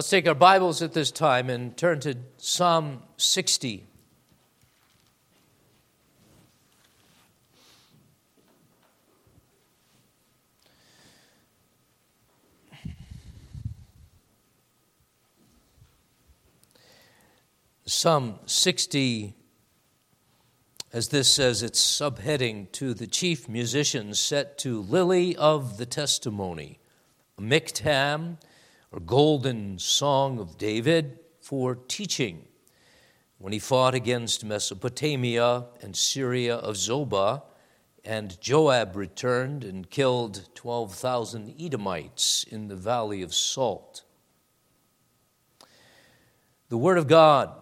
Let's take our Bibles at this time and turn to Psalm 60. Psalm 60, as this says, its subheading to the chief musicians set to Lily of the Testimony, miktam, or golden song of David for teaching when he fought against Mesopotamia and Syria of Zobah, and Joab returned and killed 12,000 Edomites in the valley of Salt. The Word of God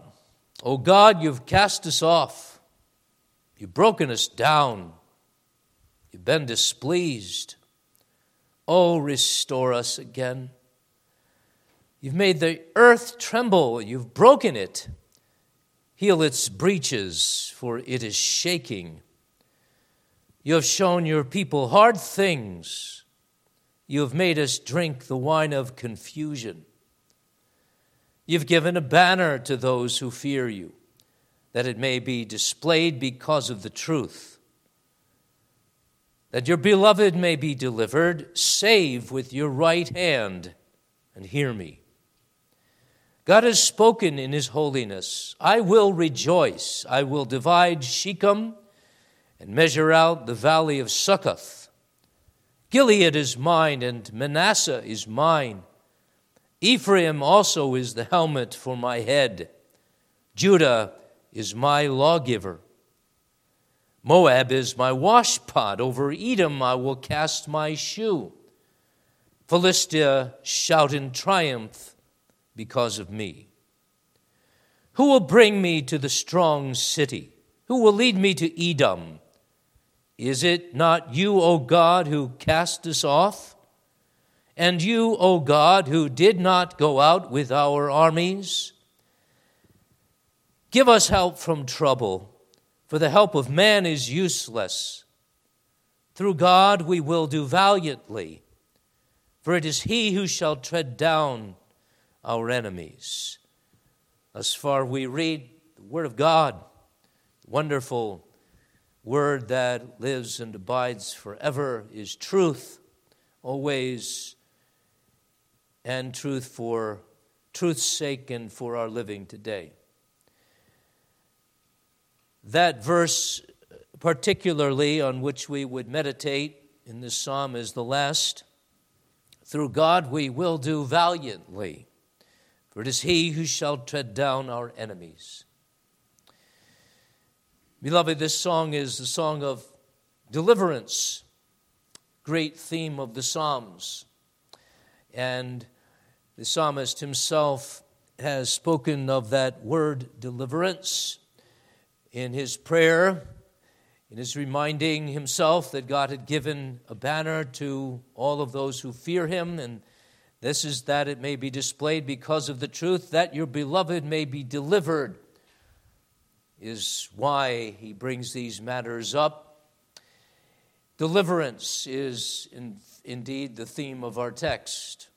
O God, you've cast us off. You've broken us down. You've been displeased. Oh, restore us again. You've made the earth tremble. You've broken it. Heal its breaches, for it is shaking. You have shown your people hard things. You have made us drink the wine of confusion. You've given a banner to those who fear you, that it may be displayed because of the truth. That your beloved may be delivered, save with your right hand and hear me. God has spoken in his holiness. I will rejoice. I will divide Shechem and measure out the valley of Succoth. Gilead is mine, and Manasseh is mine. Ephraim also is the helmet for my head. Judah is my lawgiver. Moab is my washpot. Over Edom I will cast my shoe. Philistia shout in triumph because of me. Who will bring me to the strong city? Who will lead me to Edom? Is it not you, O God, who cast us off? And you, O God, who did not go out with our armies, give us help from trouble, for the help of man is useless. Through God we will do valiantly, for it is He who shall tread down our enemies. As far, we read the Word of God, wonderful Word that lives and abides forever, is truth, always and truth for truth's sake and for our living today. That verse, particularly on which we would meditate in this psalm, is the last. Through God we will do valiantly, for it is He who shall tread down our enemies. Beloved, this song is the song of deliverance, great theme of the Psalms. And the psalmist himself has spoken of that word deliverance in his prayer, in his reminding himself that God had given a banner to all of those who fear him, and this is that it may be displayed because of the truth, that your beloved may be delivered, is why he brings these matters up. Deliverance is in, indeed the theme of our text.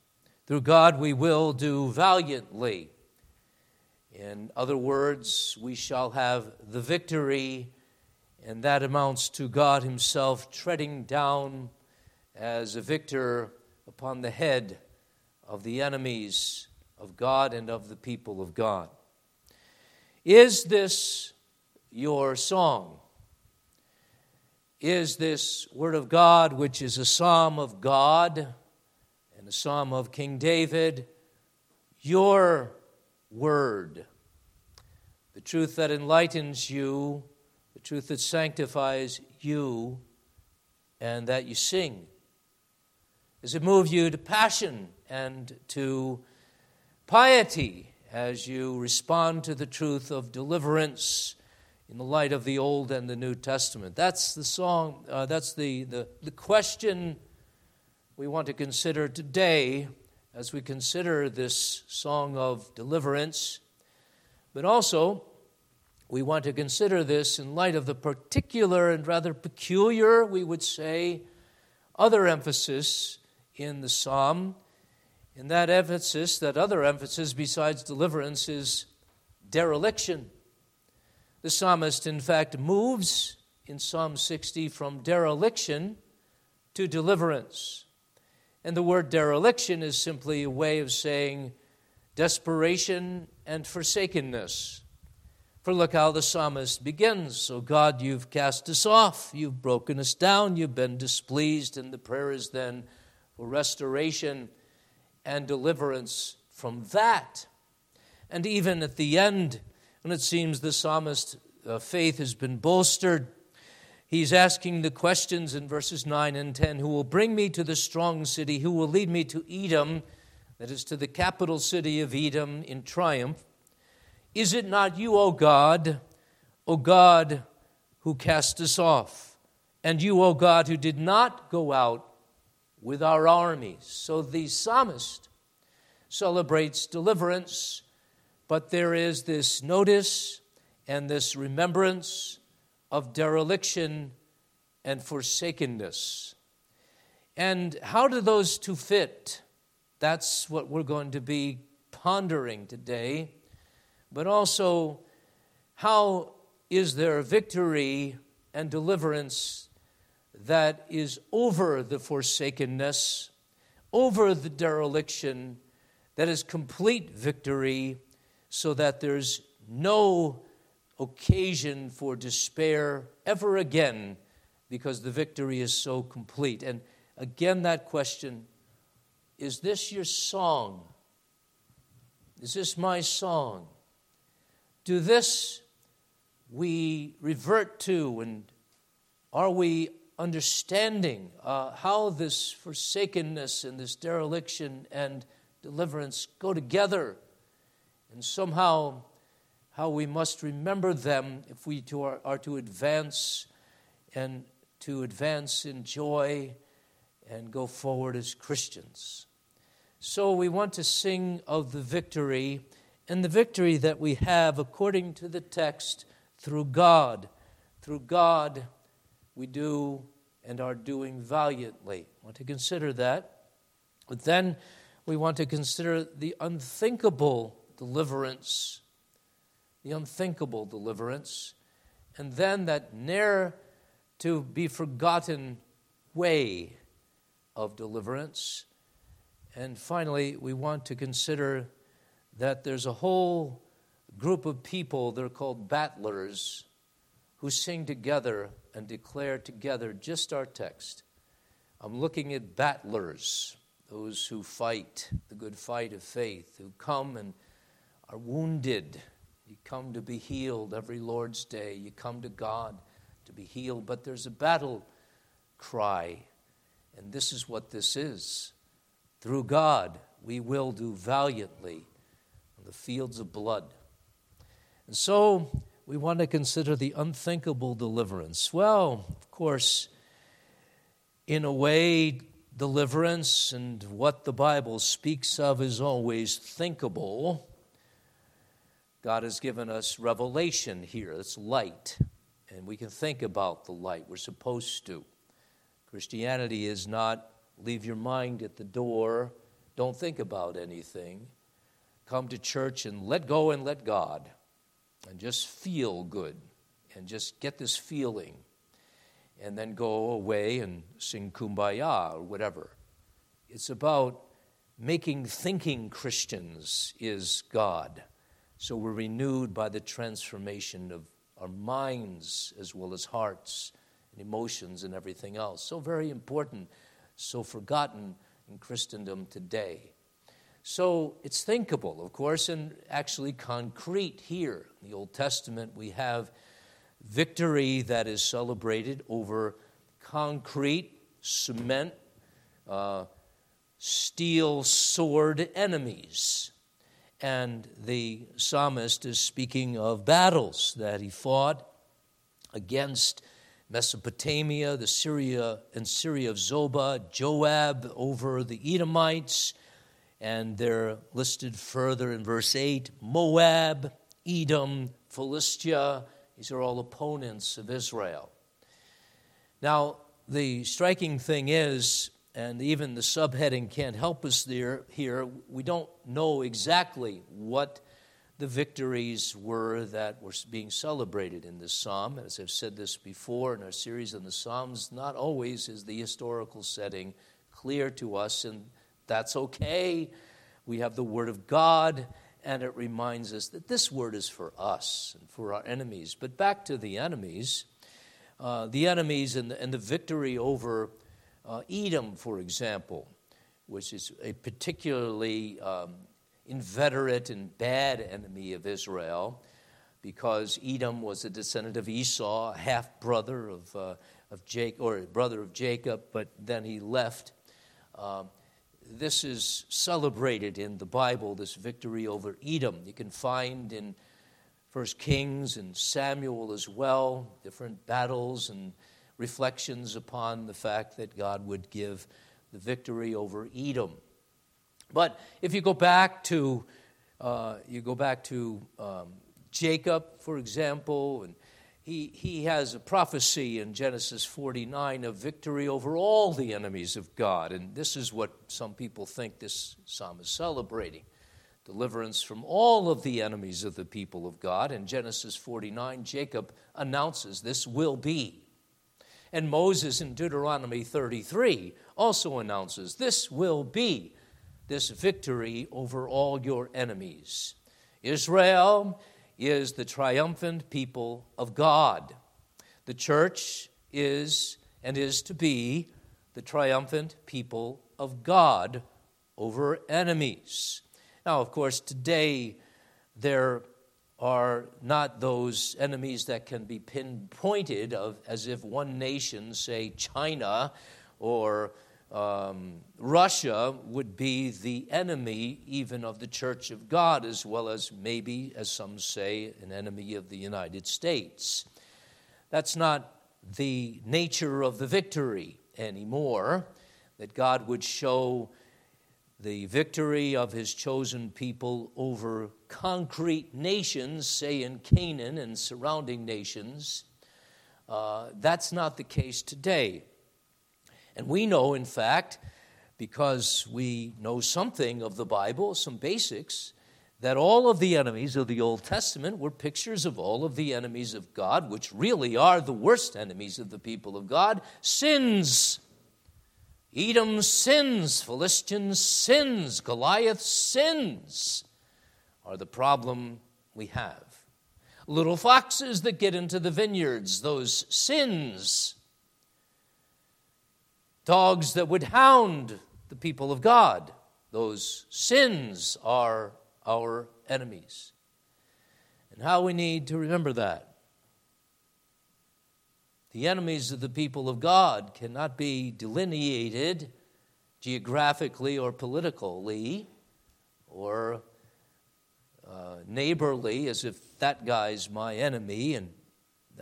Through God we will do valiantly. In other words, we shall have the victory, and that amounts to God Himself treading down as a victor upon the head of the enemies of God and of the people of God. Is this your song? Is this Word of God, which is a psalm of God? and a Psalm of King David, Your word, the truth that enlightens you, the truth that sanctifies you, and that you sing. Does it move you to passion and to piety as you respond to the truth of deliverance in the light of the Old and the New Testament? That's the song, uh, that's the, the, the question we want to consider today as we consider this song of deliverance, but also we want to consider this in light of the particular and rather peculiar, we would say, other emphasis in the psalm, And that emphasis, that other emphasis besides deliverance, is dereliction. The psalmist, in fact, moves in Psalm 60 from dereliction to deliverance. And the word dereliction is simply a way of saying desperation and forsakenness. For look how the psalmist begins. So, God, you've cast us off, you've broken us down, you've been displeased, and the prayer is then for restoration and deliverance from that. And even at the end, when it seems the psalmist's uh, faith has been bolstered, he's asking the questions in verses 9 and 10 Who will bring me to the strong city? Who will lead me to Edom, that is, to the capital city of Edom in triumph? Is it not you, O God, O God, who cast us off? And you, O God, who did not go out with our armies. So the psalmist celebrates deliverance, but there is this notice and this remembrance of dereliction and forsakenness. And how do those two fit? That's what we're going to be pondering today but also how is there victory and deliverance that is over the forsakenness, over the dereliction, that is complete victory, so that there's no occasion for despair ever again because the victory is so complete. And again, that question is this your song? Is this my song? Do this we revert to, and are we understanding uh, how this forsakenness and this dereliction and deliverance go together, and somehow how we must remember them if we to are, are to advance and to advance in joy and go forward as Christians. So we want to sing of the victory and the victory that we have according to the text through God. Through God, we do and are doing valiantly. I want to consider that. But then we want to consider the unthinkable deliverance, the unthinkable deliverance, and then that ne'er to be forgotten way of deliverance. And finally, we want to consider that there's a whole group of people, they're called battlers, who sing together and declare together just our text. I'm looking at battlers, those who fight the good fight of faith, who come and are wounded. You come to be healed every Lord's day. You come to God to be healed. But there's a battle cry, and this is what this is. Through God, we will do valiantly on the fields of blood. And so we want to consider the unthinkable deliverance. Well, of course, in a way, deliverance and what the Bible speaks of is always thinkable. God has given us revelation here. It's light. And we can think about the light. We're supposed to. Christianity is not leave your mind at the door, don't think about anything come to church and let go and let God and just feel good and just get this feeling and then go away and sing kumbaya or whatever. It's about making thinking Christians is God. So we're renewed by the transformation of our minds as well as hearts and emotions and everything else. So very important, so forgotten in Christendom today. So it's thinkable, of course, and actually concrete here. In the Old Testament, we have victory that is celebrated over concrete, cement, uh, steel sword enemies. And the psalmist is speaking of battles that he fought against Mesopotamia, the Syria and Syria of Zobah, Joab over the Edomites, and they're listed further in verse 8 Moab, Edom, Philistia. These are all opponents of Israel. Now, the striking thing is and even the subheading can't help us there here. We don't know exactly what the victories were that were being celebrated in this psalm. As I've said this before in our series on the Psalms, not always is the historical setting clear to us, and that's okay. We have the Word of God, and it reminds us that this Word is for us and for our enemies. But back to the enemies. Uh, the enemies and the, and the victory over uh, Edom, for example, which is a particularly um, inveterate and bad enemy of Israel because Edom was a descendant of Esau, a half brother of, uh, of Jacob, or brother of Jacob, but then he left. Uh, this is celebrated in the Bible, this victory over Edom. You can find in First Kings and Samuel as well, different battles and reflections upon the fact that God would give the victory over Edom. But if you go back to uh, you go back to um, Jacob, for example, and he, he has a prophecy in Genesis 49 of victory over all the enemies of God. And this is what some people think this psalm is celebrating deliverance from all of the enemies of the people of God. In Genesis 49, Jacob announces this will be. And Moses in Deuteronomy 33 also announces this will be this victory over all your enemies. Israel is the triumphant people of God. The church is and is to be the triumphant people of God over enemies. Now, of course, today there are not those enemies that can be pinpointed of, as if one nation, say China or um, Russia, would be the enemy even of the Church of God, as well as maybe, as some say, an enemy of the United States. That's not the nature of the victory anymore, that God would show the victory of his chosen people over concrete nations, say in Canaan and surrounding nations. Uh, that's not the case today. And we know, in fact, because we know something of the Bible, some basics, that all of the enemies of the Old Testament were pictures of all of the enemies of God, which really are the worst enemies of the people of God sins. Edom sins, Philistine sins, Goliath sins are the problem we have. Little foxes that get into the vineyards, those sins. Dogs that would hound the people of God, those sins are our enemies. And how we need to remember that. The enemies of the people of God cannot be delineated geographically or politically or uh, neighborly as if that guy's my enemy and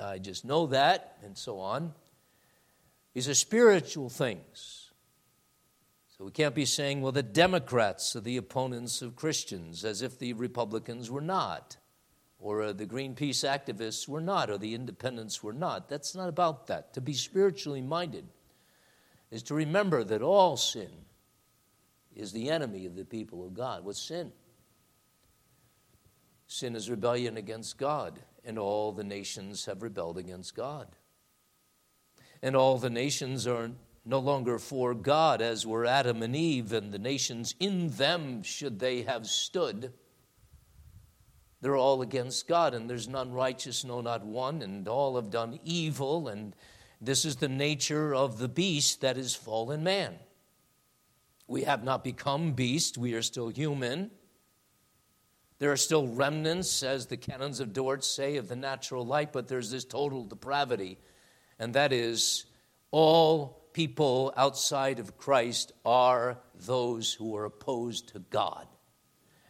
I just know that and so on. These are spiritual things. So we can't be saying, well, the Democrats are the opponents of Christians as if the Republicans were not or uh, the Greenpeace activists were not, or the independents were not. That's not about that. To be spiritually minded is to remember that all sin is the enemy of the people of God. What's sin? Sin is rebellion against God, and all the nations have rebelled against God. And all the nations are no longer for God, as were Adam and Eve, and the nations in them, should they have stood, they're all against God, and there's none righteous, no, not one, and all have done evil, and this is the nature of the beast that is fallen man. We have not become beast, we are still human. There are still remnants, as the canons of Dort say, of the natural light, but there's this total depravity, and that is all people outside of Christ are those who are opposed to God.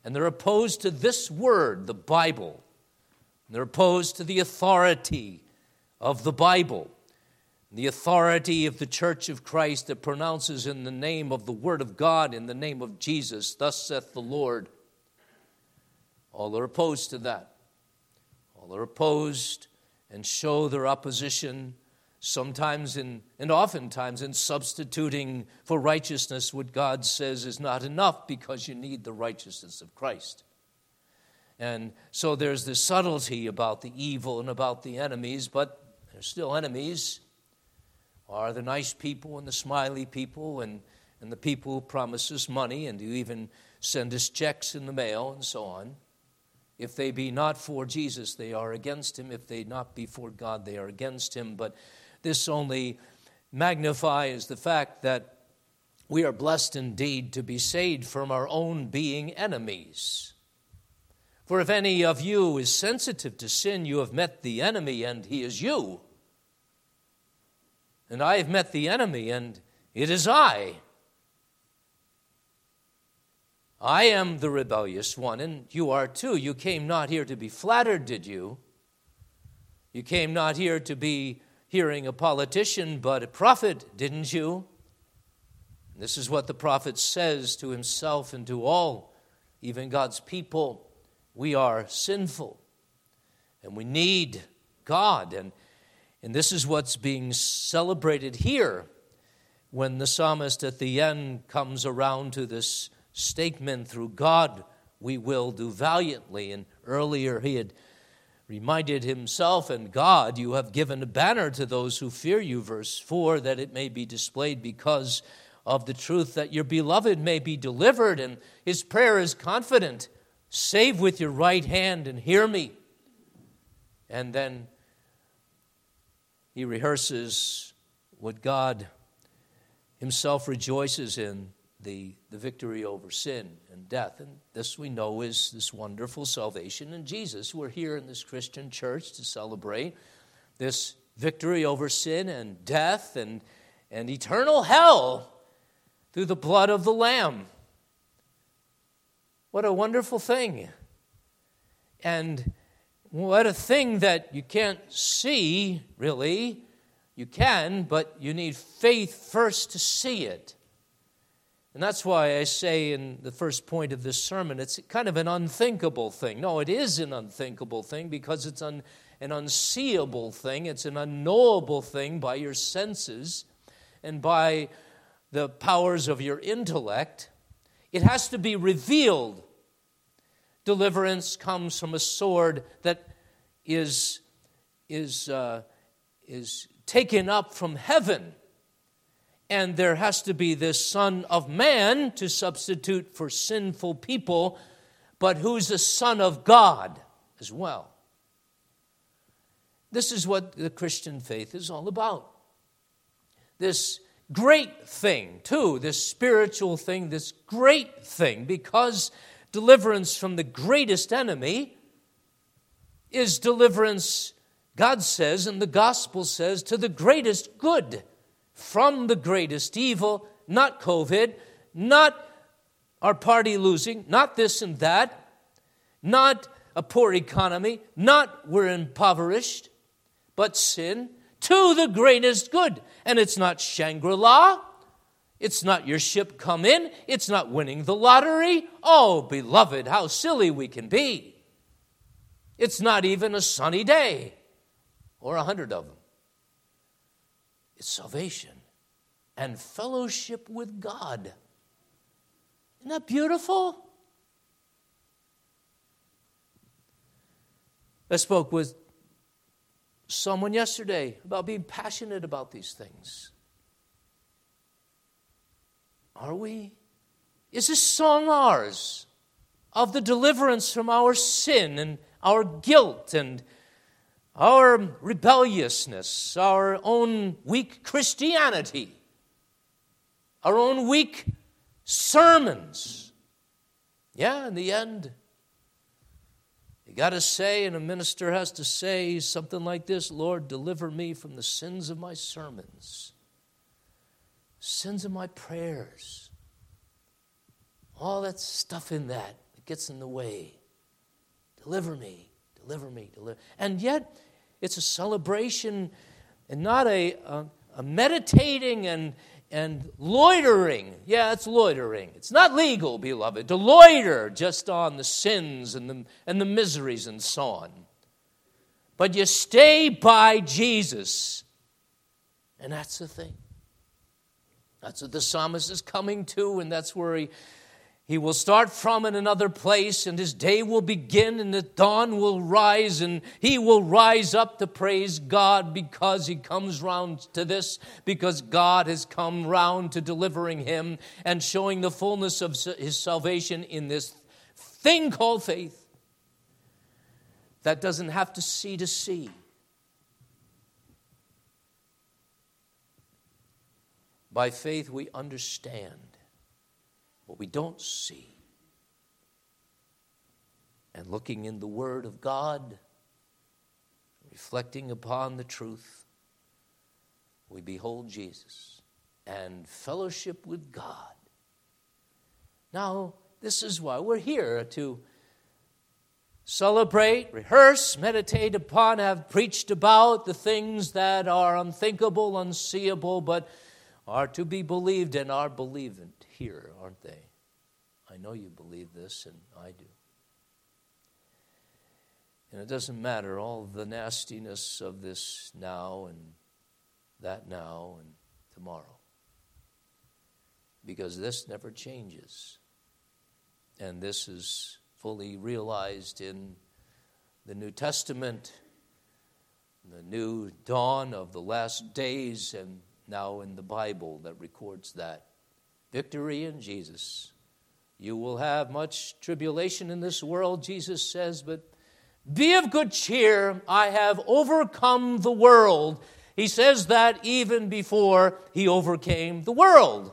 And they're opposed to this word, the Bible. They're opposed to the authority of the Bible, the authority of the Church of Christ that pronounces in the name of the Word of God, in the name of Jesus, thus saith the Lord. All are opposed to that. All are opposed and show their opposition sometimes in, and oftentimes in substituting for righteousness what God says is not enough because you need the righteousness of Christ. And so there's this subtlety about the evil and about the enemies, but they're still enemies. Are the nice people and the smiley people and, and the people who promise us money and who even send us checks in the mail and so on. If they be not for Jesus, they are against him. If they not be for God, they are against him. But this only magnifies the fact that we are blessed indeed to be saved from our own being enemies. For if any of you is sensitive to sin, you have met the enemy, and he is you. And I have met the enemy, and it is I. I am the rebellious one, and you are too. You came not here to be flattered, did you? You came not here to be hearing a politician, but a prophet, didn't you? This is what the prophet says to himself and to all, even God's people. We are sinful and we need God. And, and this is what's being celebrated here when the psalmist at the end comes around to this statement through God we will do valiantly. And earlier he had reminded himself and God, You have given a banner to those who fear you, verse 4, that it may be displayed because of the truth that your beloved may be delivered. And his prayer is confident save with your right hand and hear me. And then he rehearses what God himself rejoices in the, the victory over sin and death. And this we know is this wonderful salvation in Jesus. We're here in this Christian church to celebrate this victory over sin and death and, and eternal hell through the blood of the Lamb. What a wonderful thing. And what a thing that you can't see, really. You can, but you need faith first to see it. And that's why I say in the first point of this sermon, it's kind of an unthinkable thing. No, it is an unthinkable thing because it's un, an unseeable thing, it's an unknowable thing by your senses and by the powers of your intellect. It has to be revealed. Deliverance comes from a sword that is, is, uh, is taken up from heaven and there has to be this Son of Man to substitute for sinful people, but who's a Son of God as well. This is what the Christian faith is all about. This great thing, too, this spiritual thing, this great thing, because deliverance from the greatest enemy is deliverance, God says, and the gospel says, to the greatest good from the greatest evil, not COVID, not our party losing, not this and that, not a poor economy, not we're impoverished, but sin to the greatest good. And it's not Shangri La. It's not your ship come in. It's not winning the lottery. Oh, beloved, how silly we can be. It's not even a sunny day or a hundred of them. It's salvation and fellowship with God. Isn't that beautiful? I spoke with someone yesterday about being passionate about these things. Are we? Is this song ours of the deliverance from our sin and our guilt and our rebelliousness, our own weak Christianity, our own weak sermons. Yeah, in the end, you got to say, and a minister has to say something like this Lord, deliver me from the sins of my sermons, sins of my prayers, all that stuff in that that gets in the way. Deliver me deliver me, deliver. And yet, it's a celebration and not a, a, a meditating and, and loitering. Yeah, it's loitering. It's not legal, beloved, to loiter just on the sins and the, and the miseries and so on. But you stay by Jesus And that's the thing. That's what the psalmist is coming to, and that's where he, he will start from in another place, and his day will begin, and the dawn will rise, and he will rise up to praise God because he comes round to this, because God has come round to delivering him and showing the fullness of his salvation in this thing called faith that doesn't have to see to see. By faith, we understand what we don't see. And looking in the Word of God, reflecting upon the truth, we behold Jesus and fellowship with God. Now, this is why we're here to celebrate, rehearse, meditate upon, have preached about the things that are unthinkable, unseeable, but are to be believed and are believed here, aren't they? I know you believe this, and I do. And it doesn't matter all the nastiness of this now and that now and tomorrow. Because this never changes. And this is fully realized in the New Testament, the new dawn of the last days, and now in the Bible that records that. Victory in Jesus. You will have much tribulation in this world, Jesus says, but be of good cheer. I have overcome the world. He says that even before he overcame the world.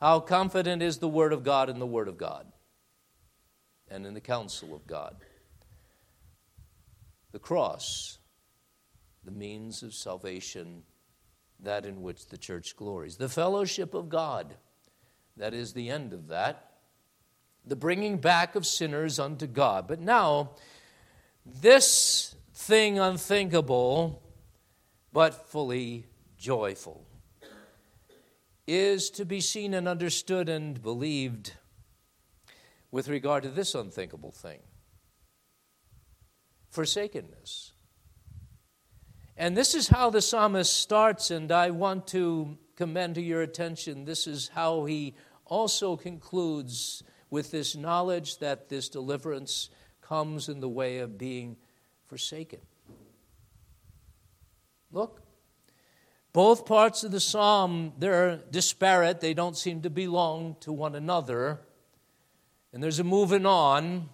How confident is the Word of God in the Word of God and in the counsel of God? The cross, the means of salvation that in which the church glories. The fellowship of God, that is the end of that. The bringing back of sinners unto God. But now, this thing unthinkable, but fully joyful, is to be seen and understood and believed with regard to this unthinkable thing forsakenness. And this is how the psalmist starts, and I want to commend to your attention this is how he also concludes with this knowledge that this deliverance comes in the way of being forsaken. Look, both parts of the psalm, they're disparate. They don't seem to belong to one another. And there's a moving on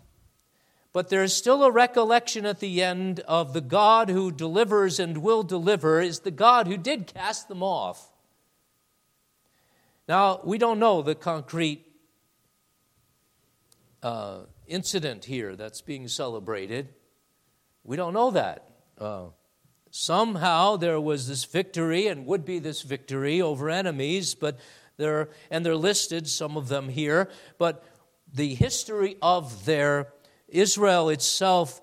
but there is still a recollection at the end of the God who delivers and will deliver is the God who did cast them off. Now, we don't know the concrete uh, incident here that's being celebrated. We don't know that. Uh, somehow there was this victory and would be this victory over enemies, but there and they're listed, some of them here, but the history of their Israel itself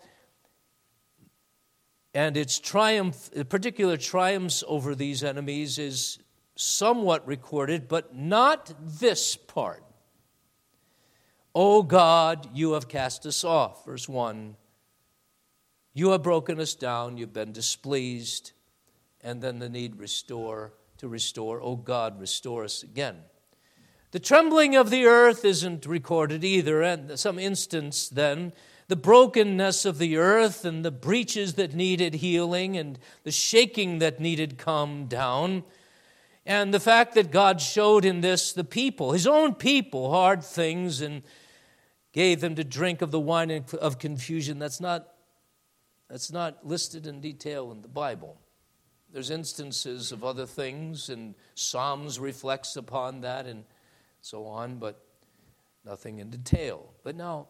and its triumph, particular triumphs over these enemies, is somewhat recorded, but not this part. O God, you have cast us off. Verse 1. You have broken us down, you've been displeased, and then the need restore to restore. O God, restore us again. The trembling of the earth isn't recorded either, and some instance then, the brokenness of the earth and the breaches that needed healing and the shaking that needed calm down. And the fact that God showed in this the people, his own people, hard things and gave them to drink of the wine of confusion, that's not, that's not listed in detail in the Bible. There's instances of other things, and Psalms reflects upon that and so on, but nothing in detail. But now,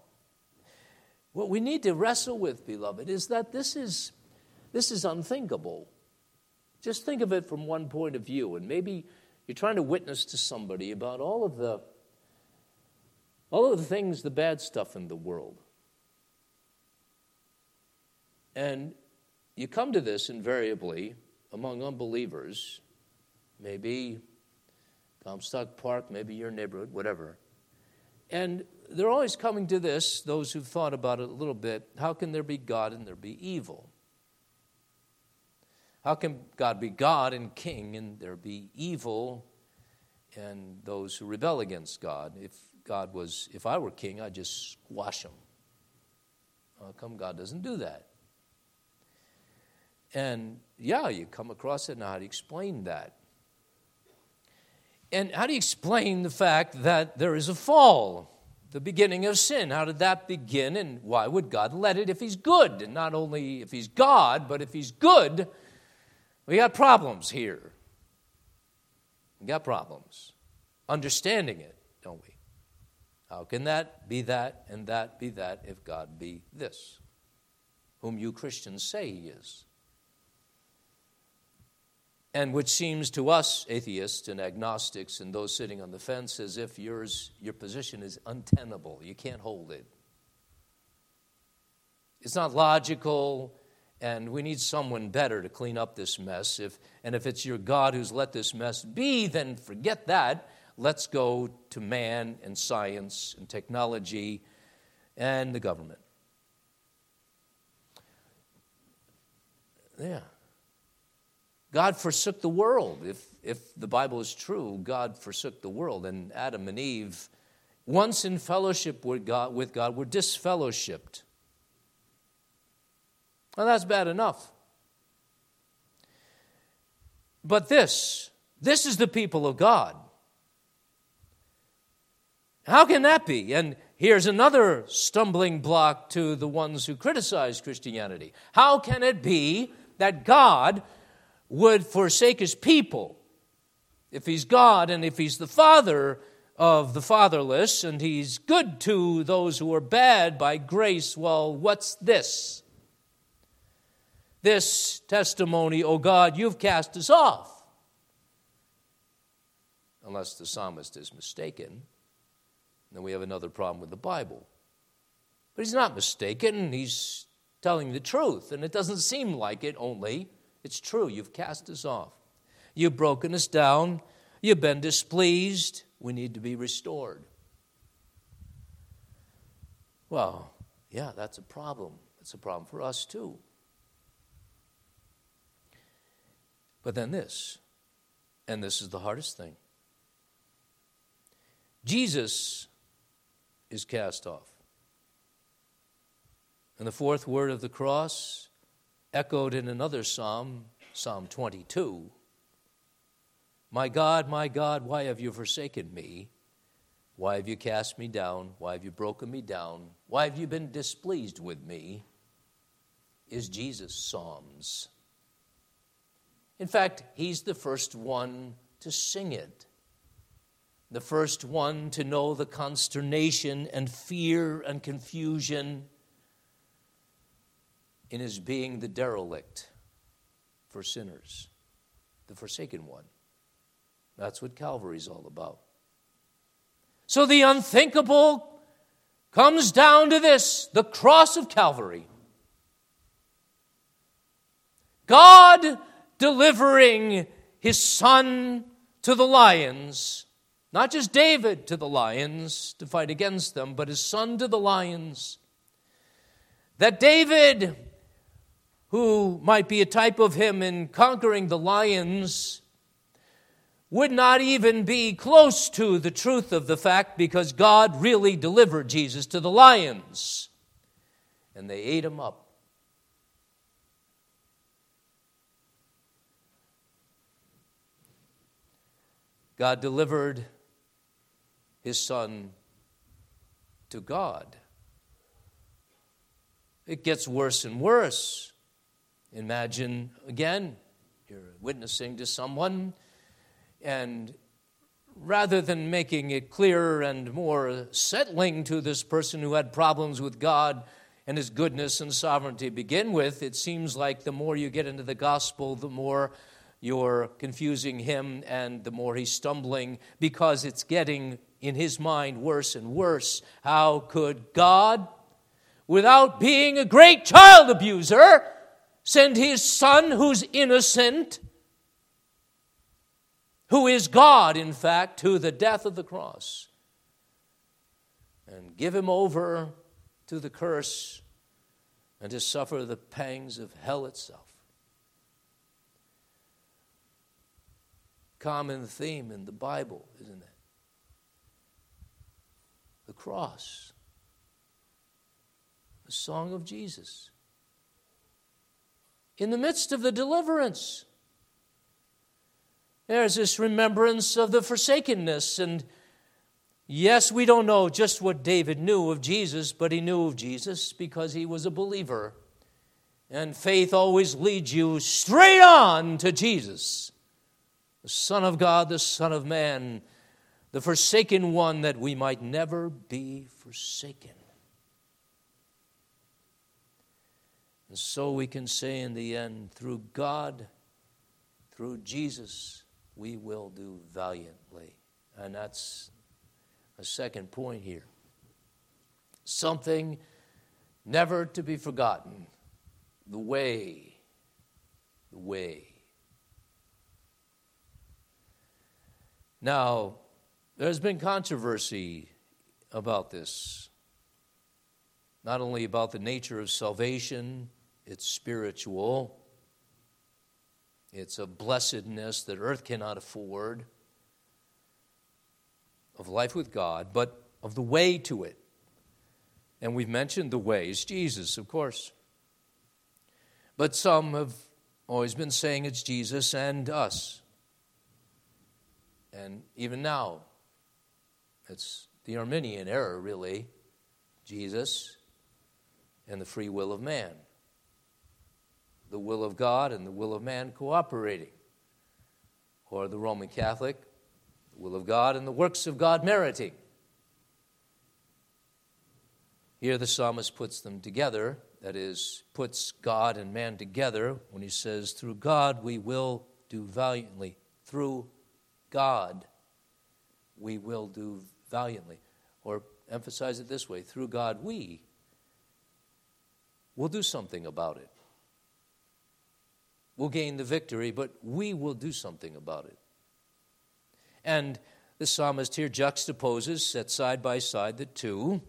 what we need to wrestle with, beloved, is that this is, this is unthinkable. Just think of it from one point of view, and maybe you're trying to witness to somebody about all of the all of the things, the bad stuff in the world. And you come to this invariably among unbelievers, maybe Um, Comstock Park, maybe your neighborhood, whatever. And they're always coming to this, those who've thought about it a little bit how can there be God and there be evil? How can God be God and king and there be evil and those who rebel against God? If God was, if I were king, I'd just squash them. How come God doesn't do that? And yeah, you come across it, and how you explain that? And how do you explain the fact that there is a fall? the beginning of sin. How did that begin, and why would God let it if He's good? And not only if He's God, but if He's good, we got problems here. We got problems. Understanding it, don't we? How can that be that and that be that if God be this, whom you Christians say He is? And which seems to us atheists and agnostics and those sitting on the fence as if yours your position is untenable. You can't hold it. It's not logical and we need someone better to clean up this mess. If and if it's your god who's let this mess be then forget that. Let's go to man and science and technology and the government. Yeah God forsook the world. If, if the Bible is true, God forsook the world. And Adam and Eve, once in fellowship with God, with God were disfellowshipped. Well, that's bad enough. But this, this is the people of God. How can that be? And here's another stumbling block to the ones who criticize Christianity. How can it be that God would forsake his people. If he's God and if he's the father of the fatherless and he's good to those who are bad by grace, well, what's this? This testimony, oh God, you've cast us off. Unless the psalmist is mistaken, then we have another problem with the Bible. But he's not mistaken, he's telling the truth, and it doesn't seem like it only it's true. You've cast us off. You've broken us down. You've been displeased. We need to be restored. Well, yeah, that's a problem. It's a problem for us too. But then this, and this is the hardest thing Jesus is cast off. And the fourth word of the cross echoed in another psalm, Psalm 22 My God, my God, why have you forsaken me? Why have you cast me down? Why have you broken me down? Why have you been displeased with me? Is Jesus' Psalms. In fact, he's the first one to sing it, the first one to know the consternation and fear and confusion in his being the derelict for sinners, the forsaken one. That's what Calvary's all about. So the unthinkable comes down to this the cross of Calvary. God delivering his son to the lions, not just David to the lions to fight against them, but his son to the lions. That David who might be a type of him in conquering the lions, would not even be close to the truth of the fact because God really delivered Jesus to the lions. And they ate him up. God delivered his son to God. It gets worse and worse. Imagine again, you're witnessing to someone, and rather than making it clearer and more settling to this person who had problems with God and his goodness and sovereignty begin with, it seems like the more you get into the gospel, the more you're confusing him and the more he's stumbling because it's getting in his mind worse and worse. How could God, without being a great child abuser, send his son who's innocent, who is God, in fact, to the death of the cross, and give him over to the curse and to suffer the pangs of hell itself. common theme in the Bible, isn't it? The cross, the song of Jesus. In the midst of the deliverance, there's this remembrance of the forsakenness. And yes, we don't know just what David knew of Jesus, but he knew of Jesus because he was a believer. And faith always leads you straight on to Jesus, the Son of God, the Son of Man, the forsaken one, that we might never be forsaken. And so we can say in the end, through God, through Jesus, we will do valiantly. And that's a second point here. Something never to be forgotten the way, the way. Now, there's been controversy about this, not only about the nature of salvation, it's spiritual, it's a blessedness that earth cannot afford, of life with God, but of the way to it. And we've mentioned the ways, Jesus, of course. But some have always been saying it's Jesus and us. And even now, it's the Arminian error, really Jesus and the free will of man. The will of God and the will of man cooperating. Or the Roman Catholic, the will of God and the works of God meriting. Here the psalmist puts them together that is, puts God and man together when he says, Through God we will do valiantly. Through God we will do valiantly. Or emphasize it this way through God we will do something about it. We'll gain the victory, but we will do something about it. And the psalmist here juxtaposes, sets side by side the two.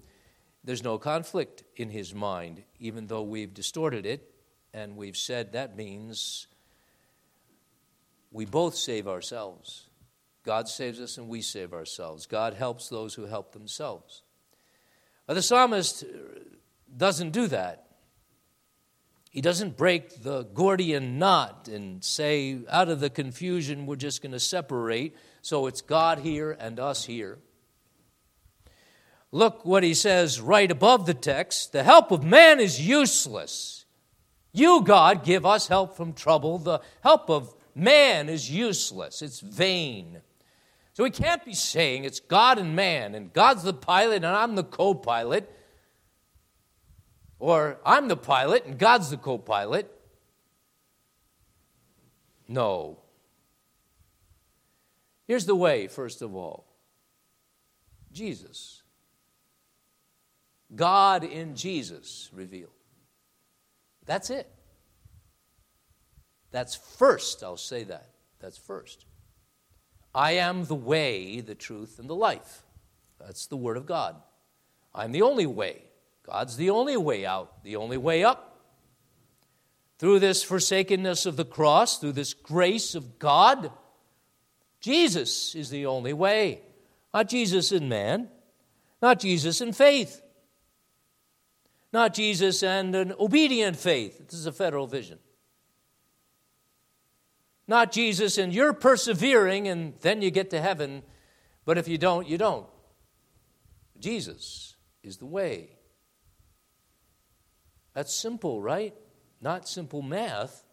There's no conflict in his mind, even though we've distorted it and we've said that means we both save ourselves. God saves us and we save ourselves. God helps those who help themselves. But the psalmist doesn't do that. He doesn't break the Gordian knot and say, out of the confusion, we're just going to separate. So it's God here and us here. Look what he says right above the text the help of man is useless. You, God, give us help from trouble. The help of man is useless, it's vain. So we can't be saying it's God and man, and God's the pilot and I'm the co pilot, or I'm the pilot and God's the co pilot. No. Here's the way, first of all Jesus. God in Jesus revealed. That's it. That's first, I'll say that. That's first. I am the way, the truth, and the life. That's the Word of God. I'm the only way. God's the only way out, the only way up. Through this forsakenness of the cross, through this grace of God, Jesus is the only way. Not Jesus in man, not Jesus in faith not Jesus and an obedient faith. This is a federal vision. Not Jesus and you're persevering and then you get to heaven, but if you don't, you don't. Jesus is the way. That's simple, right? Not simple math,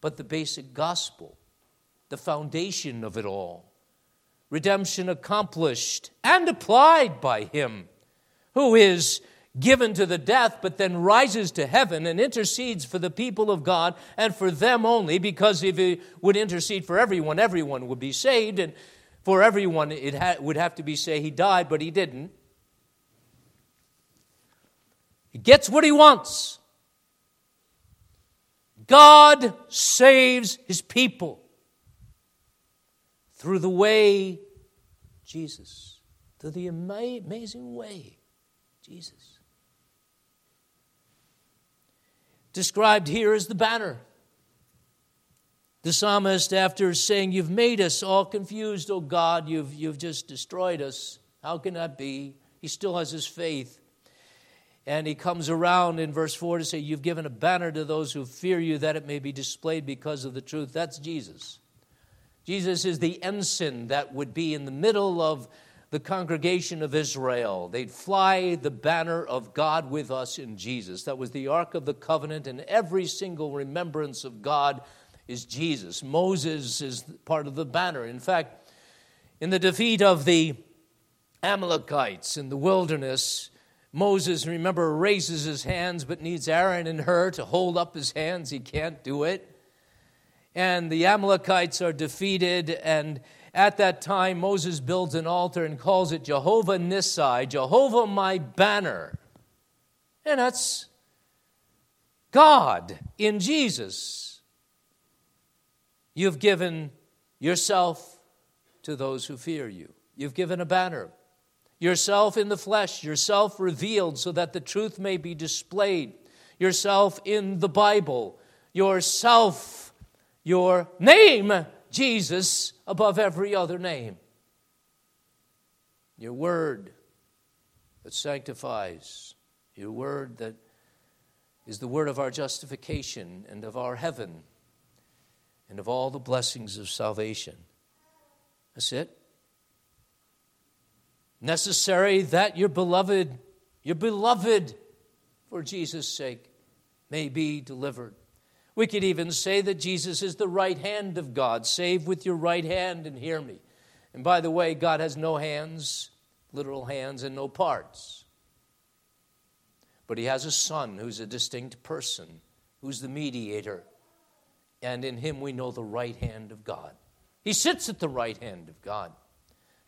but the basic gospel, the foundation of it all. Redemption accomplished and applied by Him, who is given to the death, but then rises to heaven and intercedes for the people of God and for them only, because if he would intercede for everyone, everyone would be saved, and for everyone it ha- would have to be say he died, but he didn't. He gets what he wants. God saves his people through the way Jesus, through the amazing way Jesus. described here as the banner. The psalmist, after saying, You've made us all confused, oh God, you've, you've just destroyed us. How can that be? He still has his faith. And he comes around in verse 4 to say, You've given a banner to those who fear you that it may be displayed because of the truth. That's Jesus. Jesus is the ensign that would be in the middle of the congregation of Israel. They'd fly the banner of God with us in Jesus. That was the Ark of the Covenant, and every single remembrance of God is Jesus. Moses is part of the banner. In fact, in the defeat of the Amalekites in the wilderness, Moses, remember, raises his hands but needs Aaron and Hur to hold up his hands. He can't do it. And the Amalekites are defeated, and at that time, Moses builds an altar and calls it Jehovah Nissi, Jehovah my banner. And that's God in Jesus. You've given yourself to those who fear you. You've given a banner. Yourself in the flesh, yourself revealed so that the truth may be displayed. Yourself in the Bible, yourself, your name Jesus above every other name. Your word that sanctifies, your word that is the word of our justification and of our heaven and of all the blessings of salvation. That's it. Necessary that your beloved, your beloved, for Jesus' sake, may be delivered. We could even say that Jesus is the right hand of God. Save with your right hand and hear me. And by the way, God has no hands, literal hands, and no parts. But he has a son who's a distinct person, who's the mediator. And in him we know the right hand of God. He sits at the right hand of God.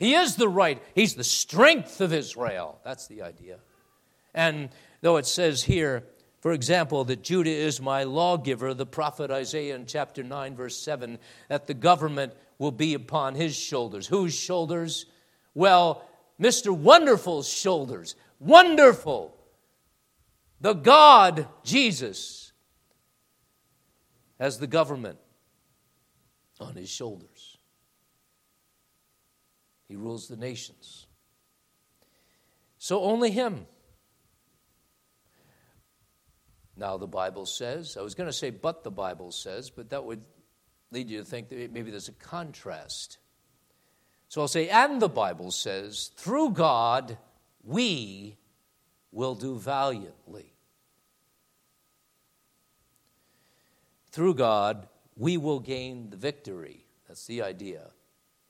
He is the right, he's the strength of Israel. That's the idea. And though it says here, for example, that Judah is my lawgiver, the prophet Isaiah in chapter 9, verse 7, that the government will be upon his shoulders. Whose shoulders? Well, Mr. Wonderful's shoulders. Wonderful. The God, Jesus, has the government on his shoulders. He rules the nations. So only him. Now, the Bible says, I was going to say, but the Bible says, but that would lead you to think that maybe there's a contrast. So I'll say, and the Bible says, through God, we will do valiantly. Through God, we will gain the victory. That's the idea.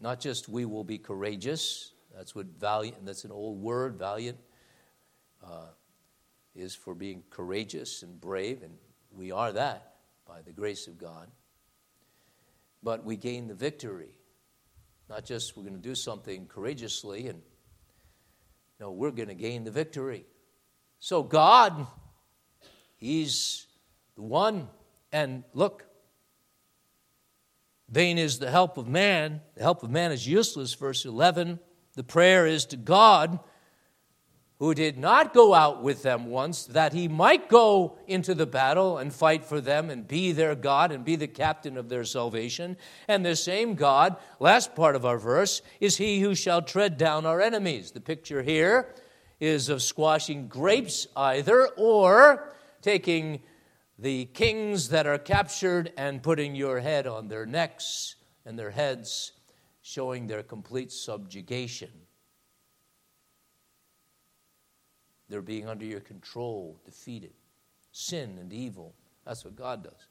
Not just we will be courageous. That's what valiant, that's an old word, valiant. Uh, is for being courageous and brave, and we are that by the grace of God. But we gain the victory. Not just we're going to do something courageously, and no, we're going to gain the victory. So, God, He's the one. And look, vain is the help of man. The help of man is useless, verse 11. The prayer is to God who did not go out with them once, that he might go into the battle and fight for them and be their God and be the captain of their salvation. And the same God, last part of our verse, is he who shall tread down our enemies. The picture here is of squashing grapes, either, or taking the kings that are captured and putting your head on their necks and their heads, showing their complete subjugation. They're being under your control, defeated. Sin and evil. That's what God does.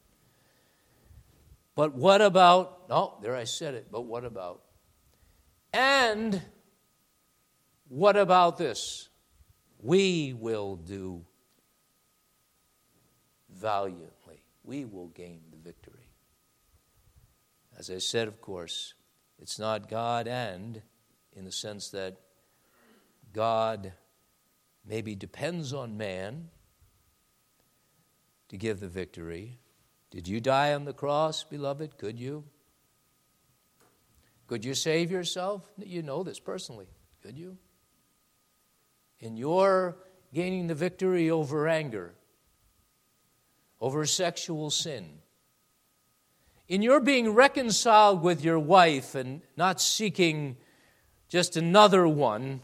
But what about, oh, there I said it, but what about? And what about this? We will do valiantly. We will gain the victory. As I said, of course, it's not God and, in the sense that God maybe depends on man to give the victory. Did you die on the cross, beloved? Could you? Could you save yourself? You know this personally. Could you? In your gaining the victory over anger, over sexual sin, in your being reconciled with your wife and not seeking just another one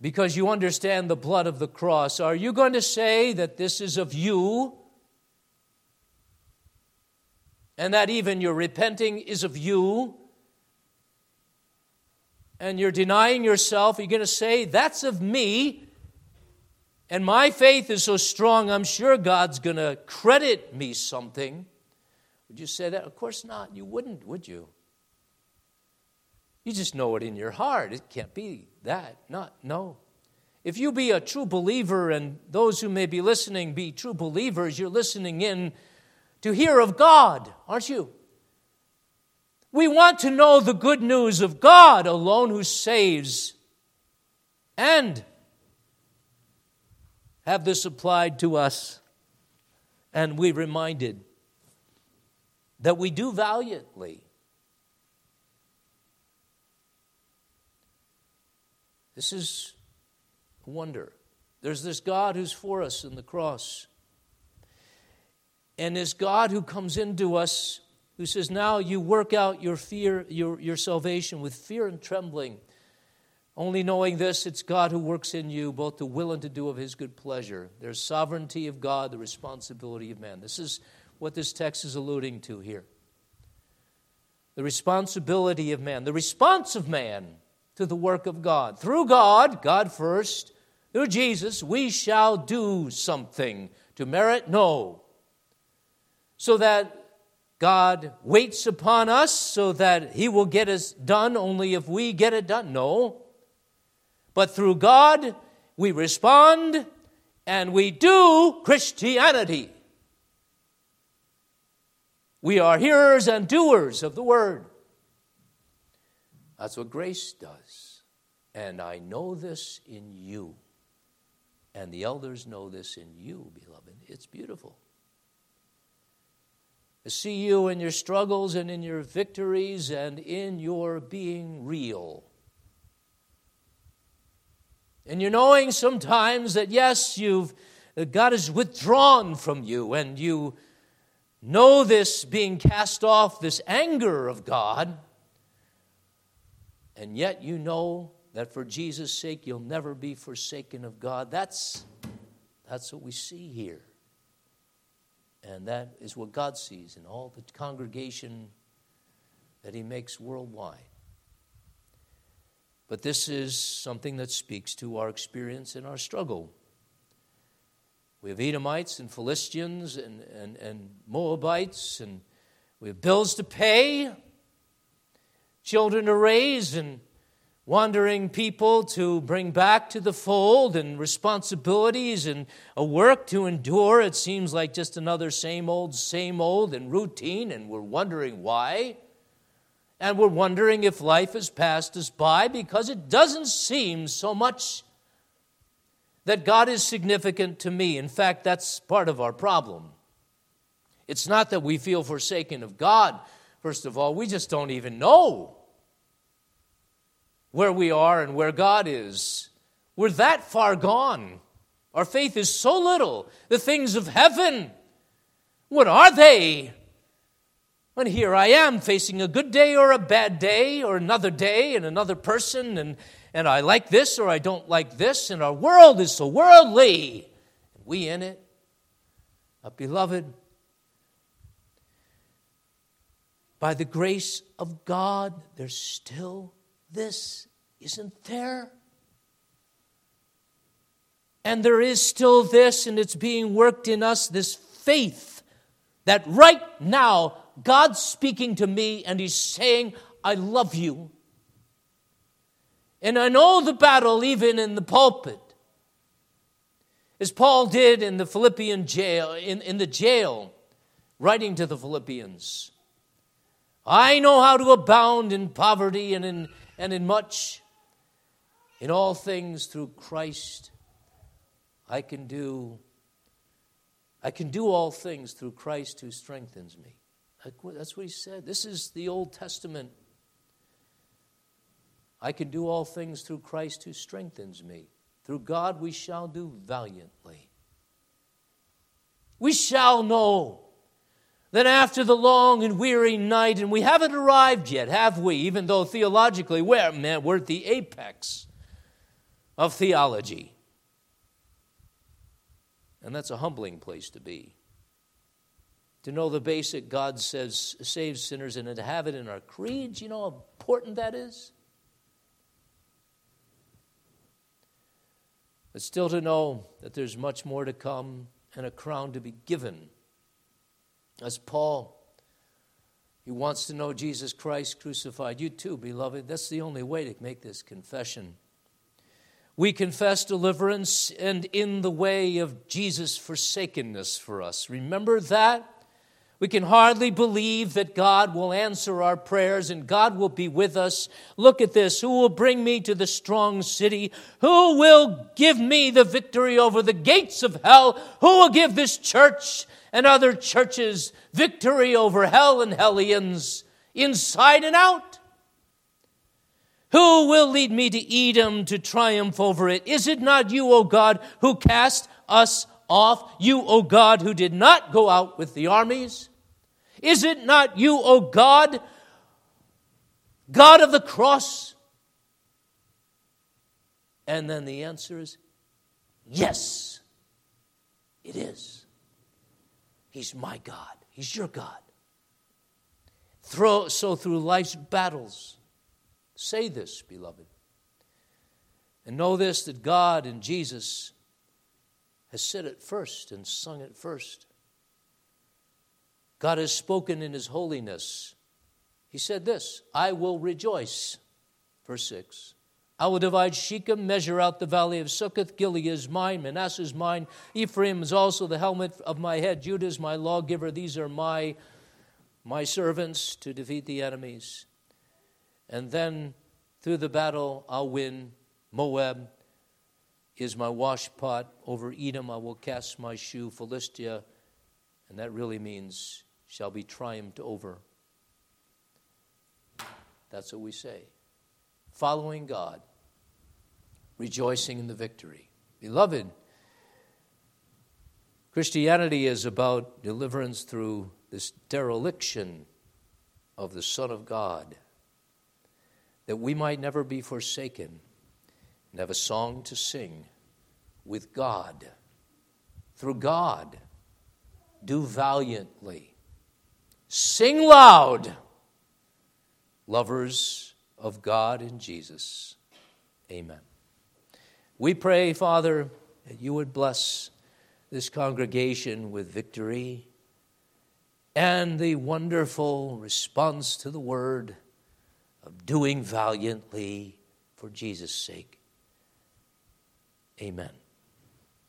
because you understand the blood of the cross, are you going to say that this is of you? And that even your repenting is of you? And you're denying yourself, are you going to say, that's of me? And my faith is so strong, I'm sure God's going to credit me something. Would you say that? Of course not. You wouldn't, would you? You just know it in your heart. It can't be that. Not, no. If you be a true believer, and those who may be listening be true believers, you're listening in to hear of God, aren't you? We want to know the good news of God alone who saves and have this applied to us. And we reminded that we do valiantly. This is a wonder. There's this God who's for us in the cross. And this God who comes into us, who says, Now you work out your fear, your, your salvation with fear and trembling. Only knowing this, it's God who works in you both to will and to do of his good pleasure. There's sovereignty of God, the responsibility of man. This is what this text is alluding to here. The responsibility of man, the response of man to the work of God. Through God, God first, through Jesus, we shall do something to merit? No. So that God waits upon us so that He will get us done only if we get it done? No. But through God, we respond and we do Christianity. We are hearers and doers of the word. That's what grace does. And I know this in you. And the elders know this in you, beloved. It's beautiful. I see you in your struggles and in your victories and in your being real. And you're knowing sometimes that, yes, you've, God has withdrawn from you and you know this being cast off, this anger of God, and yet you know that for Jesus' sake you'll never be forsaken of God. That's, that's what we see here. And that is what God sees in all the congregation that He makes worldwide. But this is something that speaks to our experience and our struggle. We have Edomites and Philistines and, and, and Moabites, and we have bills to pay, children to raise, and wandering people to bring back to the fold, and responsibilities and a work to endure. It seems like just another same old, same old, and routine, and we're wondering why. And we're wondering if life has passed us by because it doesn't seem so much that God is significant to me. In fact, that's part of our problem. It's not that we feel forsaken of God, first of all, we just don't even know where we are and where God is. We're that far gone. Our faith is so little. The things of heaven, what are they? And here I am facing a good day or a bad day or another day and another person, and, and I like this or I don't like this, and our world is so worldly. And we in it. But, beloved, by the grace of God, there's still this, isn't there? And there is still this, and it's being worked in us this faith that right now God's speaking to me and He's saying, I love you. And I know the battle even in the pulpit. As Paul did in the Philippian jail, in, in the jail, writing to the Philippians. I know how to abound in poverty and in, and in much. In all things through Christ, I can do I can do all things through Christ who strengthens me. That's what he said. This is the Old Testament. I can do all things through Christ who strengthens me. Through God we shall do valiantly. We shall know that after the long and weary night, and we haven't arrived yet, have we? Even though theologically, we're, man, we're at the apex of theology. And that's a humbling place to be. To know the basic God says saves sinners and to have it in our creeds, you know how important that is? But still to know that there's much more to come and a crown to be given. As Paul, he wants to know Jesus Christ crucified. You too, beloved. That's the only way to make this confession. We confess deliverance and in the way of Jesus' forsakenness for us. Remember that? We can hardly believe that God will answer our prayers and God will be with us. Look at this. Who will bring me to the strong city? Who will give me the victory over the gates of hell? Who will give this church and other churches victory over hell and hellions inside and out? Who will lead me to Edom to triumph over it? Is it not you, O God, who cast us off? You, O God, who did not go out with the armies? Is it not you, O God, God of the cross? And then the answer is yes, it is. He's my God, He's your God. Throw, so through life's battles, say this, beloved. And know this that God and Jesus has said it first and sung it first. God has spoken in His holiness. He said this I will rejoice. Verse 6. I will divide Shechem, measure out the valley of Succoth. Gilead is mine, Manasseh is mine. Ephraim is also the helmet of my head. Judah is my lawgiver. These are my, my servants to defeat the enemies. And then through the battle, I'll win. Moab is my washpot. Over Edom, I will cast my shoe. Philistia, and that really means shall be triumphed over. That's what we say. Following God, rejoicing in the victory. Beloved, Christianity is about deliverance through this dereliction of the Son of God, that we might never be forsaken and have a song to sing with God. Through God, do valiantly Sing loud, lovers of God and Jesus. Amen. We pray, Father, that you would bless this congregation with victory and the wonderful response to the word of doing valiantly for Jesus' sake. Amen.